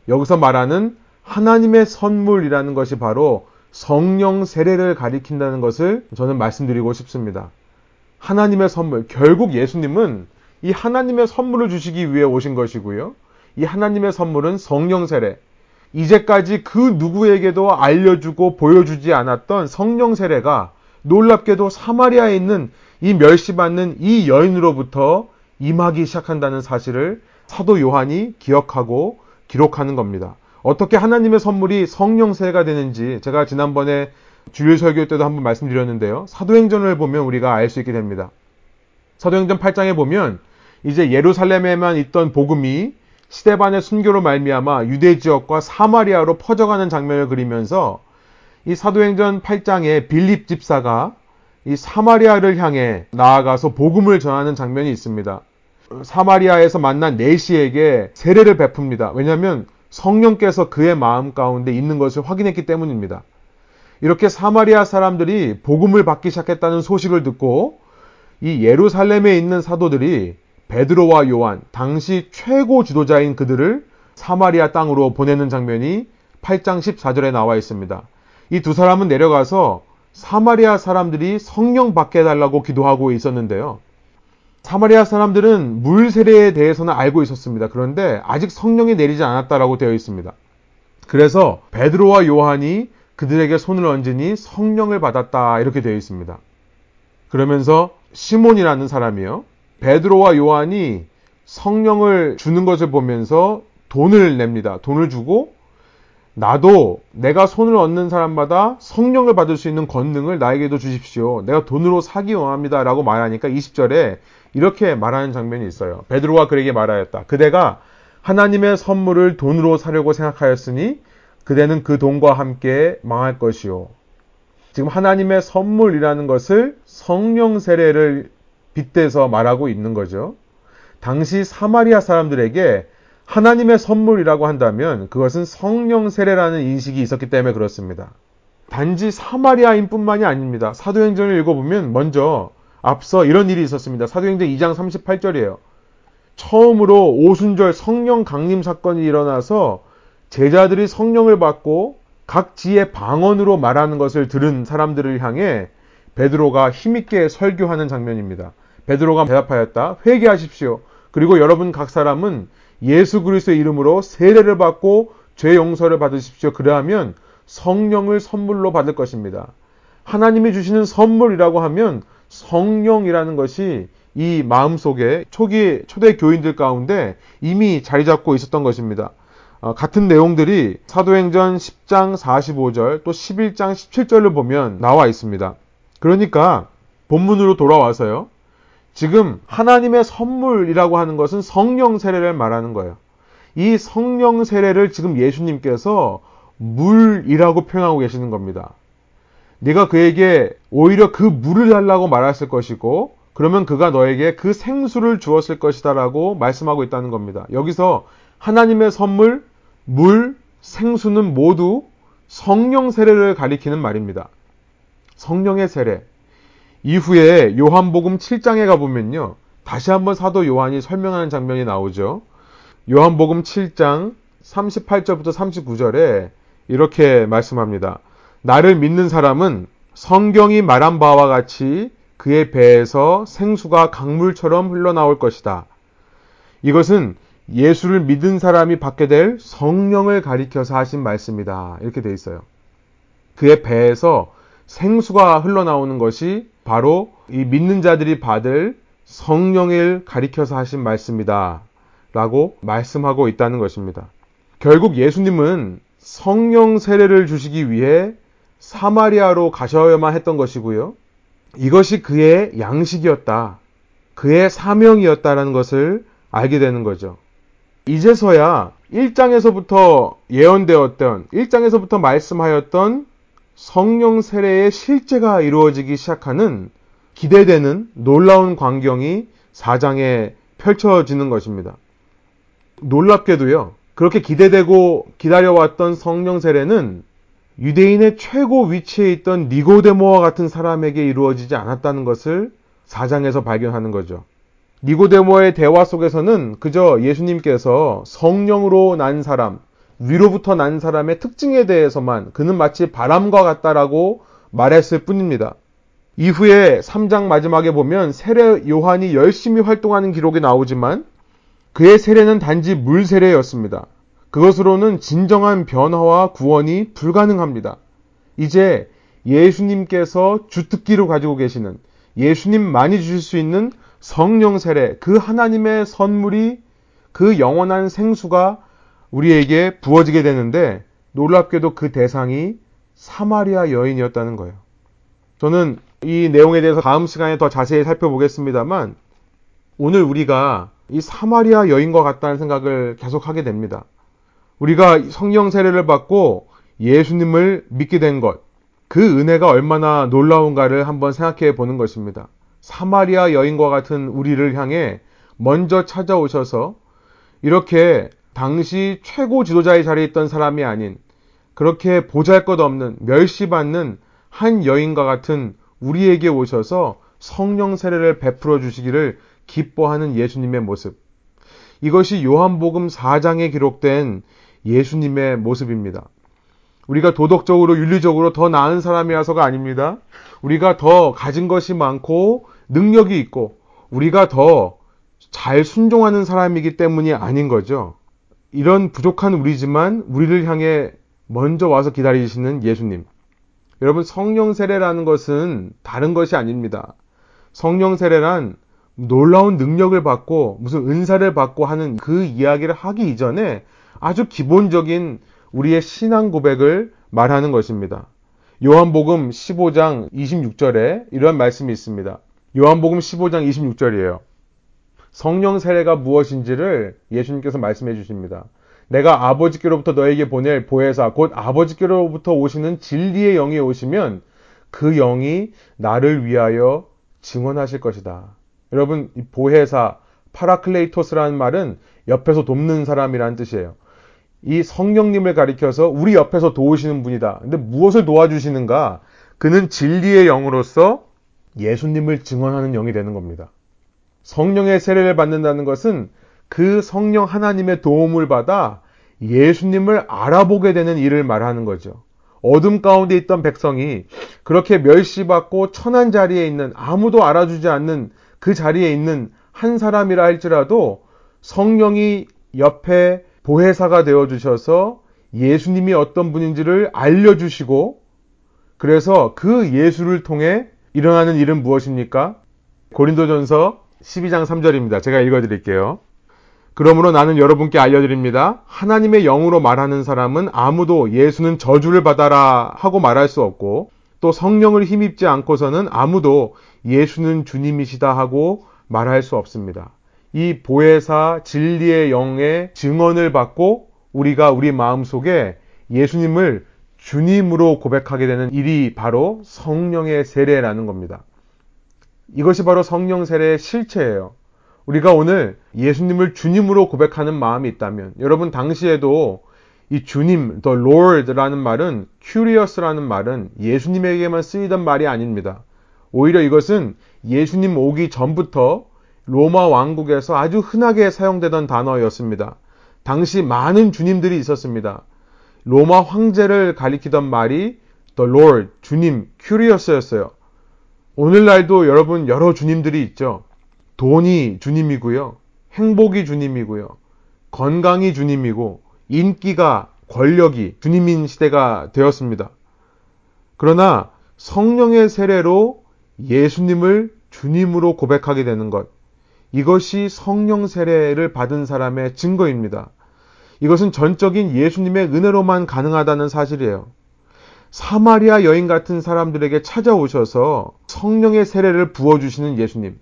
여기서 말하는 하나님의 선물이라는 것이 바로 성령 세례를 가리킨다는 것을 저는 말씀드리고 싶습니다. 하나님의 선물. 결국 예수님은 이 하나님의 선물을 주시기 위해 오신 것이고요. 이 하나님의 선물은 성령 세례. 이제까지 그 누구에게도 알려주고 보여주지 않았던 성령 세례가 놀랍게도 사마리아에 있는 이 멸시받는 이 여인으로부터 임하기 시작한다는 사실을 사도 요한이 기억하고 기록하는 겁니다. 어떻게 하나님의 선물이 성령 세례가 되는지 제가 지난번에 주일 설교 때도 한번 말씀드렸는데요. 사도행전을 보면 우리가 알 수 있게 됩니다. 사도행전 8장에 보면 이제 예루살렘에만 있던 복음이 스테반의 순교로 말미암아 유대 지역과 사마리아로 퍼져가는 장면을 그리면서 이 사도행전 8장에 빌립 집사가 이 사마리아를 향해 나아가서 복음을 전하는 장면이 있습니다. 사마리아에서 만난 네시에게 세례를 베풉니다. 왜냐하면 성령께서 그의 마음 가운데 있는 것을 확인했기 때문입니다. 이렇게 사마리아 사람들이 복음을 받기 시작했다는 소식을 듣고 이 예루살렘에 있는 사도들이 베드로와 요한, 당시 최고 지도자인 그들을 사마리아 땅으로 보내는 장면이 8장 14절에 나와 있습니다. 이 두 사람은 내려가서 사마리아 사람들이 성령 받게 해달라고 기도하고 있었는데요. 사마리아 사람들은 물 세례에 대해서는 알고 있었습니다. 그런데 아직 성령이 내리지 않았다라고 되어 있습니다. 그래서 베드로와 요한이 그들에게 손을 얹으니 성령을 받았다 이렇게 되어 있습니다. 그러면서 시몬이라는 사람이요. 베드로와 요한이 성령을 주는 것을 보면서 돈을 냅니다. 돈을 주고 나도 내가 손을 얹는 사람마다 성령을 받을 수 있는 권능을 나에게도 주십시오. 내가 돈으로 사기 원합니다. 라고 말하니까 20절에 이렇게 말하는 장면이 있어요. 베드로가 그에게 말하였다. 그대가 하나님의 선물을 돈으로 사려고 생각하였으니 그대는 그 돈과 함께 망할 것이요. 지금 하나님의 선물이라는 것을 성령 세례를 빗대서 말하고 있는 거죠. 당시 사마리아 사람들에게 하나님의 선물이라고 한다면 그것은 성령 세례라는 인식이 있었기 때문에 그렇습니다. 단지 사마리아인 뿐만이 아닙니다. 사도행전을 읽어보면 먼저 앞서 이런 일이 있었습니다. 사도행전 2장 38절이에요. 처음으로 오순절 성령 강림 사건이 일어나서 제자들이 성령을 받고 각 지의 방언으로 말하는 것을 들은 사람들을 향해 베드로가 힘있게 설교하는 장면입니다. 베드로가 대답하였다. 회개하십시오. 그리고 여러분 각 사람은 예수 그리스도의 이름으로 세례를 받고 죄 용서를 받으십시오. 그러하면 성령을 선물로 받을 것입니다. 하나님이 주시는 선물이라고 하면 성령이라는 것이 이 마음속에 초기 초대 교인들 가운데 이미 자리 잡고 있었던 것입니다. 어, 같은 내용들이 사도행전 10장 45절 또 11장 17절을 보면 나와 있습니다. 그러니까 본문으로 돌아와서요. 지금 하나님의 선물이라고 하는 것은 성령 세례를 말하는 거예요. 이 성령 세례를 지금 예수님께서 물이라고 표현하고 계시는 겁니다. 네가 그에게 오히려 그 물을 달라고 말했을 것이고 그러면 그가 너에게 그 생수를 주었을 것이다라고 말씀하고 있다는 겁니다. 여기서 하나님의 선물, 물, 생수는 모두 성령 세례를 가리키는 말입니다. 성령의 세례. 이후에 요한복음 7장에 가보면요. 다시 한번 사도 요한이 설명하는 장면이 나오죠. 요한복음 7장 38절부터 39절에 이렇게 말씀합니다. 나를 믿는 사람은 성경이 말한 바와 같이 그의 배에서 생수가 강물처럼 흘러나올 것이다. 이것은 예수를 믿은 사람이 받게 될 성령을 가리켜서 하신 말씀이다. 이렇게 돼 있어요. 그의 배에서 생수가 흘러나오는 것이 바로 이 믿는 자들이 받을 성령을 가리켜서 하신 말씀이다. 라고 말씀하고 있다는 것입니다. 결국 예수님은 성령 세례를 주시기 위해 사마리아로 가셔야만 했던 것이고요. 이것이 그의 양식이었다. 그의 사명이었다라는 것을 알게 되는 거죠. 이제서야 1장에서부터 예언되었던, 1장에서부터 말씀하였던 성령 세례의 실제가 이루어지기 시작하는 기대되는 놀라운 광경이 4장에 펼쳐지는 것입니다. 놀랍게도요, 그렇게 기대되고 기다려왔던 성령 세례는 유대인의 최고 위치에 있던 니고데모와 같은 사람에게 이루어지지 않았다는 것을 4장에서 발견하는 거죠. 니고데모의 대화 속에서는 그저 예수님께서 성령으로 난 사람, 위로부터 난 사람의 특징에 대해서만 그는 마치 바람과 같다라고 말했을 뿐입니다. 이후에 3장 마지막에 보면 세례 요한이 열심히 활동하는 기록이 나오지만 그의 세례는 단지 물 세례였습니다. 그것으로는 진정한 변화와 구원이 불가능합니다. 이제 예수님께서 주특기로 가지고 계시는 예수님만이 주실 수 있는 성령 세례, 그 하나님의 선물이 그 영원한 생수가 우리에게 부어지게 되는데 놀랍게도 그 대상이 사마리아 여인이었다는 거예요. 저는 이 내용에 대해서 다음 시간에 더 자세히 살펴보겠습니다만 오늘 우리가 이 사마리아 여인과 같다는 생각을 계속 하게 됩니다. 우리가 성령 세례를 받고 예수님을 믿게 된 것, 그 은혜가 얼마나 놀라운가를 한번 생각해 보는 것입니다. 사마리아 여인과 같은 우리를 향해 먼저 찾아오셔서 이렇게 당시 최고 지도자의 자리에 있던 사람이 아닌 그렇게 보잘 것 없는 멸시받는 한 여인과 같은 우리에게 오셔서 성령 세례를 베풀어 주시기를 기뻐하는 예수님의 모습. 이것이 요한복음 4장에 기록된 예수님의 모습입니다. 우리가 도덕적으로 윤리적으로 더 나은 사람이라서가 아닙니다. 우리가 더 가진 것이 많고 능력이 있고 우리가 더 잘 순종하는 사람이기 때문이 아닌 거죠. 이런 부족한 우리지만 우리를 향해 먼저 와서 기다리시는 예수님. 여러분 성령 세례라는 것은 다른 것이 아닙니다. 성령 세례란 놀라운 능력을 받고 무슨 은사를 받고 하는 그 이야기를 하기 이전에 아주 기본적인 우리의 신앙 고백을 말하는 것입니다. 요한복음 15장 26절에 이런 말씀이 있습니다. 요한복음 15장 26절이에요. 성령 세례가 무엇인지를 예수님께서 말씀해 주십니다. 내가 아버지께로부터 너에게 보낼 보혜사 곧 아버지께로부터 오시는 진리의 영이 오시면 그 영이 나를 위하여 증언하실 것이다. 여러분 이 보혜사 파라클레이토스라는 말은 옆에서 돕는 사람이라는 뜻이에요. 이 성령님을 가리켜서 우리 옆에서 도우시는 분이다. 근데 무엇을 도와주시는가? 그는 진리의 영으로서 예수님을 증언하는 영이 되는 겁니다. 성령의 세례를 받는다는 것은 그 성령 하나님의 도움을 받아 예수님을 알아보게 되는 일을 말하는 거죠. 어둠 가운데 있던 백성이 그렇게 멸시받고 천한 자리에 있는 아무도 알아주지 않는 그 자리에 있는 한 사람이라 할지라도 성령이 옆에 보혜사가 되어 주셔서 예수님이 어떤 분인지를 알려주시고 그래서 그 예수를 통해 일어나는 일은 무엇입니까? 고린도전서 12장 3절입니다. 제가 읽어드릴게요. 그러므로 나는 여러분께 알려드립니다. 하나님의 영으로 말하는 사람은 아무도 예수는 저주를 받아라 하고 말할 수 없고 또 성령을 힘입지 않고서는 아무도 예수는 주님이시다 하고 말할 수 없습니다. 이 보혜사 진리의 영의 증언을 받고 우리가 우리 마음 속에 예수님을 주님으로 고백하게 되는 일이 바로 성령의 세례라는 겁니다. 이것이 바로 성령 세례의 실체예요. 우리가 오늘 예수님을 주님으로 고백하는 마음이 있다면 여러분 당시에도 이 주님, the Lord라는 말은 curious라는 말은 예수님에게만 쓰이던 말이 아닙니다. 오히려 이것은 예수님 오기 전부터 로마 왕국에서 아주 흔하게 사용되던 단어였습니다. 당시 많은 주님들이 있었습니다. 로마 황제를 가리키던 말이 the Lord, 주님, curious였어요. 오늘날도 여러분 여러 주님들이 있죠. 돈이 주님이고요. 행복이 주님이고요. 건강이 주님이고 인기가 권력이 주님인 시대가 되었습니다. 그러나 성령의 세례로 예수님을 주님으로 고백하게 되는 것. 이것이 성령 세례를 받은 사람의 증거입니다. 이것은 전적인 예수님의 은혜로만 가능하다는 사실이에요. 사마리아 여인 같은 사람들에게 찾아오셔서 성령의 세례를 부어주시는 예수님.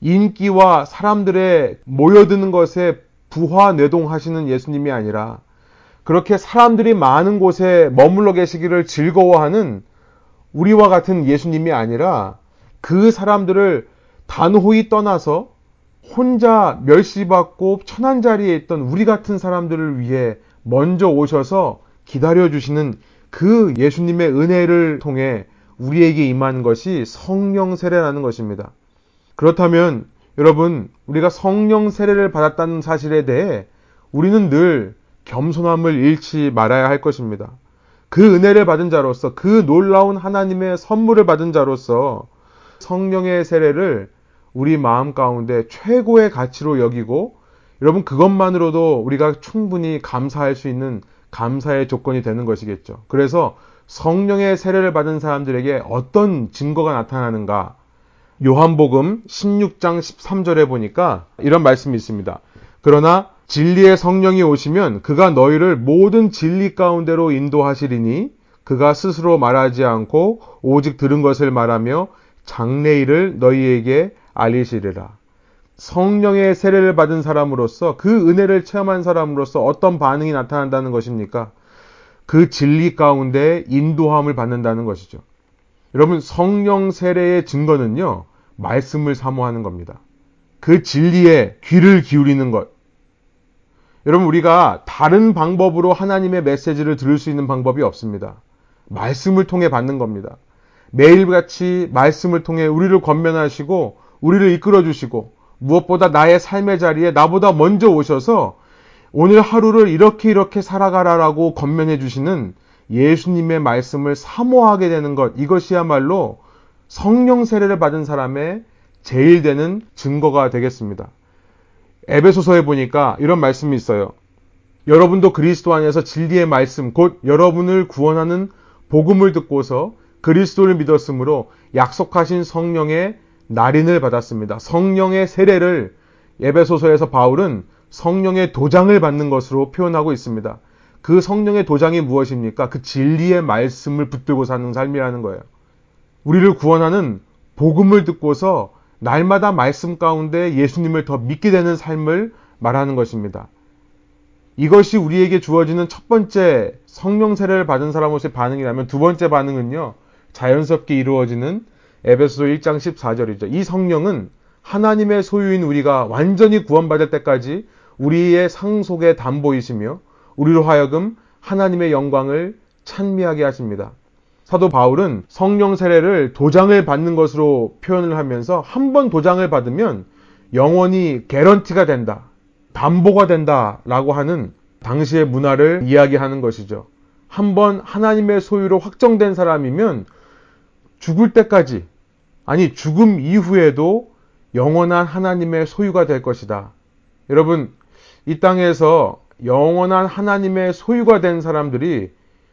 인기와 사람들의 모여드는 것에 부화 뇌동하시는 예수님이 아니라 그렇게 사람들이 많은 곳에 머물러 계시기를 즐거워하는 우리와 같은 예수님이 아니라 그 사람들을 단호히 떠나서 혼자 멸시받고 천한 자리에 있던 우리 같은 사람들을 위해 먼저 오셔서 기다려주시는 그 예수님의 은혜를 통해 우리에게 임하는 것이 성령 세례라는 것입니다. 그렇다면 여러분, 우리가 성령 세례를 받았다는 사실에 대해 우리는 늘 겸손함을 잃지 말아야 할 것입니다. 그 은혜를 받은 자로서 그 놀라운 하나님의 선물을 받은 자로서 성령의 세례를 우리 마음 가운데 최고의 가치로 여기고 여러분 그것만으로도 우리가 충분히 감사할 수 있는 감사의 조건이 되는 것이겠죠. 그래서 성령의 세례를 받은 사람들에게 어떤 증거가 나타나는가? 요한복음 16장 13절에 보니까 이런 말씀이 있습니다. 그러나 진리의 성령이 오시면 그가 너희를 모든 진리 가운데로 인도하시리니 그가 스스로 말하지 않고 오직 들은 것을 말하며 장래일을 너희에게 알리시리라. 성령의 세례를 받은 사람으로서 그 은혜를 체험한 사람으로서 어떤 반응이 나타난다는 것입니까? 그 진리 가운데 인도함을 받는다는 것이죠. 여러분, 성령 세례의 증거는요, 말씀을 사모하는 겁니다. 그 진리에 귀를 기울이는 것. 여러분, 우리가 다른 방법으로 하나님의 메시지를 들을 수 있는 방법이 없습니다. 말씀을 통해 받는 겁니다. 매일같이 말씀을 통해 우리를 권면하시고, 우리를 이끌어 주시고, 무엇보다 나의 삶의 자리에 나보다 먼저 오셔서 오늘 하루를 이렇게 이렇게 살아가라라고 건면해 주시는 예수님의 말씀을 사모하게 되는 것, 이것이야말로 성령 세례를 받은 사람의 제일 되는 증거가 되겠습니다. 에베소서에 보니까 이런 말씀이 있어요. 여러분도 그리스도 안에서 진리의 말씀, 곧 여러분을 구원하는 복음을 듣고서 그리스도를 믿었으므로 약속하신 성령의 날인을 받았습니다. 성령의 세례를 예배소서에서 바울은 성령의 도장을 받는 것으로 표현하고 있습니다. 그 성령의 도장이 무엇입니까? 그 진리의 말씀을 붙들고 사는 삶이라는 거예요. 우리를 구원하는 복음을 듣고서 날마다 말씀 가운데 예수님을 더 믿게 되는 삶을 말하는 것입니다. 이것이 우리에게 주어지는 첫 번째 성령 세례를 받은 사람으로서의 반응이라면 두 번째 반응은요. 자연스럽게 이루어지는 에베소 1장 14절이죠. 이 성령은 하나님의 소유인 우리가 완전히 구원받을 때까지 우리의 상속의 담보이시며 우리로 하여금 하나님의 영광을 찬미하게 하십니다. 사도 바울은 성령 세례를 도장을 받는 것으로 표현을 하면서 한 번 도장을 받으면 영원히 개런티가 된다. 담보가 된다라고 하는 당시의 문화를 이야기하는 것이죠. 한 번 하나님의 소유로 확정된 사람이면 죽을 때까지 아니 죽음 이후에도 영원한 하나님의 소유가 될 것이다. 여러분 이 땅에서 영원한 하나님의 소유가 된 사람들이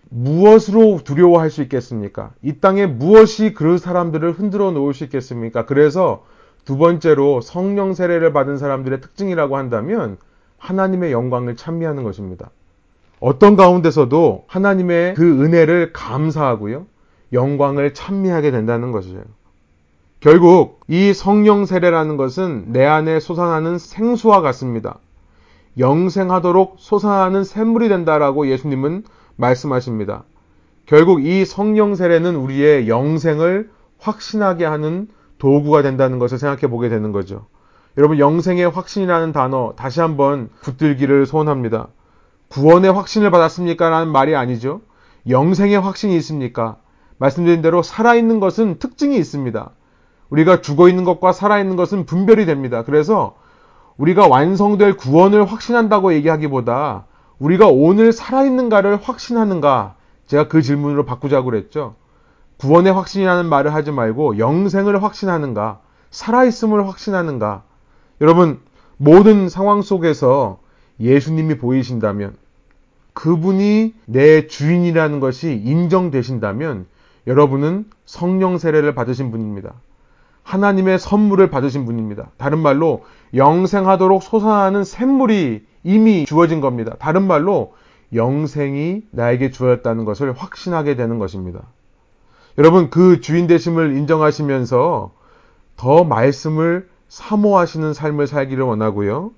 무엇으로 두려워할 수 있겠습니까? 이 땅에 무엇이 그 사람들을 흔들어 놓을 수 있겠습니까? 그래서 두 번째로 성령 세례를 받은 사람들의 특징이라고 한다면 하나님의 영광을 찬미하는 것입니다. 어떤 가운데서도 하나님의 그 은혜를 감사하고요. 영광을 찬미하게 된다는 것이에요. 결국 이 성령 세례라는 것은 내 안에 솟아나는 생수와 같습니다. 영생하도록 솟아나는 샘물이 된다라고 예수님은 말씀하십니다. 결국 이 성령 세례는 우리의 영생을 확신하게 하는 도구가 된다는 것을 생각해 보게 되는 거죠. 여러분 영생의 확신이라는 단어 다시 한번 붙들기를 소원합니다. 구원의 확신을 받았습니까? 라는 말이 아니죠. 영생의 확신이 있습니까? 말씀드린 대로 살아있는 것은 특징이 있습니다. 우리가 죽어 있는 것과 살아있는 것은 분별이 됩니다. 그래서 우리가 완성될 구원을 확신한다고 얘기하기보다 우리가 오늘 살아있는가를 확신하는가 제가 그 질문으로 바꾸자고 그랬죠. 구원의 확신이라는 말을 하지 말고 영생을 확신하는가, 살아있음을 확신하는가. 여러분, 모든 상황 속에서 예수님이 보이신다면, 그분이 내 주인이라는 것이 인정되신다면, 여러분은 성령 세례를 받으신 분입니다. 하나님의 선물을 받으신 분입니다. 다른 말로 영생하도록 솟아나는 샘물이 이미 주어진 겁니다. 다른 말로 영생이 나에게 주어졌다는 것을 확신하게 되는 것입니다. 여러분 그 주인 되심을 인정하시면서 더 말씀을 사모하시는 삶을 살기를 원하고요.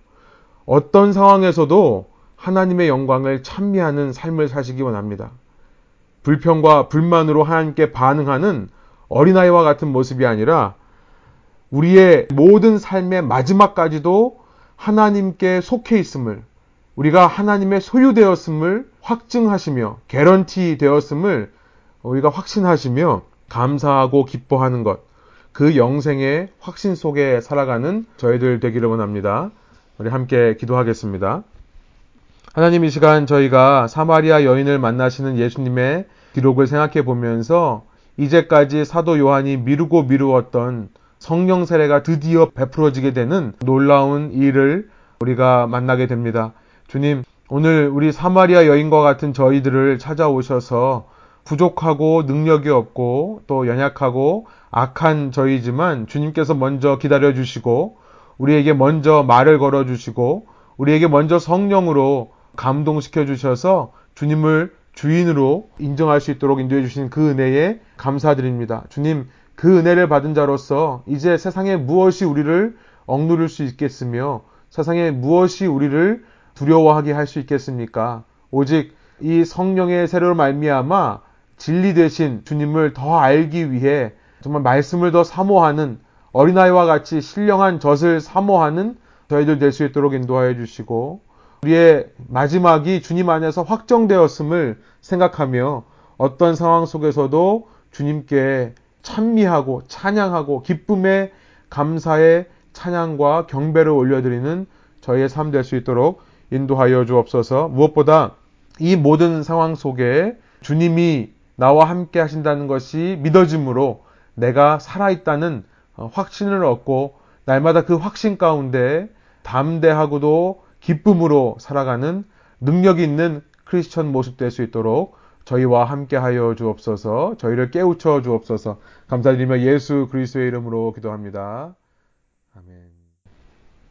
어떤 상황에서도 하나님의 영광을 찬미하는 삶을 사시기 원합니다. 불평과 불만으로 하나님께 반응하는 어린아이와 같은 모습이 아니라 우리의 모든 삶의 마지막까지도 하나님께 속해 있음을 우리가 하나님의 소유되었음을 확증하시며 개런티 되었음을 우리가 확신하시며 감사하고 기뻐하는 것, 그 영생의 확신 속에 살아가는 저희들 되기를 원합니다. 우리 함께 기도하겠습니다. 하나님 이 시간 저희가 사마리아 여인을 만나시는 예수님의 기록을 생각해 보면서 이제까지 사도 요한이 미루고 미루었던 성령 세례가 드디어 베풀어지게 되는 놀라운 일을 우리가 만나게 됩니다. 주님, 오늘 우리 사마리아 여인과 같은 저희들을 찾아오셔서 부족하고 능력이 없고 또 연약하고 악한 저희지만 주님께서 먼저 기다려 주시고 우리에게 먼저 말을 걸어 주시고 우리에게 먼저 성령으로 감동시켜 주셔서 주님을 주인으로 인정할 수 있도록 인도해 주신 그 은혜에 감사드립니다. 주님, 그 은혜를 받은 자로서 이제 세상에 무엇이 우리를 억누를 수 있겠으며 세상에 무엇이 우리를 두려워하게 할 수 있겠습니까? 오직 이 성령의 세례로 말미암아 진리 되신 주님을 더 알기 위해 정말 말씀을 더 사모하는 어린아이와 같이 신령한 젖을 사모하는 저희들 될 수 있도록 인도하여 주시고 우리의 마지막이 주님 안에서 확정되었음을 생각하며 어떤 상황 속에서도 주님께 찬미하고 찬양하고 기쁨의 감사의 찬양과 경배를 올려드리는 저희의 삶 될 수 있도록 인도하여 주옵소서. 무엇보다 이 모든 상황 속에 주님이 나와 함께 하신다는 것이 믿어짐으로 내가 살아있다는 어, 확신을 얻고 날마다 그 확신 가운데 담대하고도 기쁨으로 살아가는 능력 있는 크리스천 모습 될 수 있도록 저희와 함께 하여 주옵소서. 저희를 깨우쳐 주옵소서. 감사드리며 예수 그리스도의 이름으로 기도합니다. 아멘.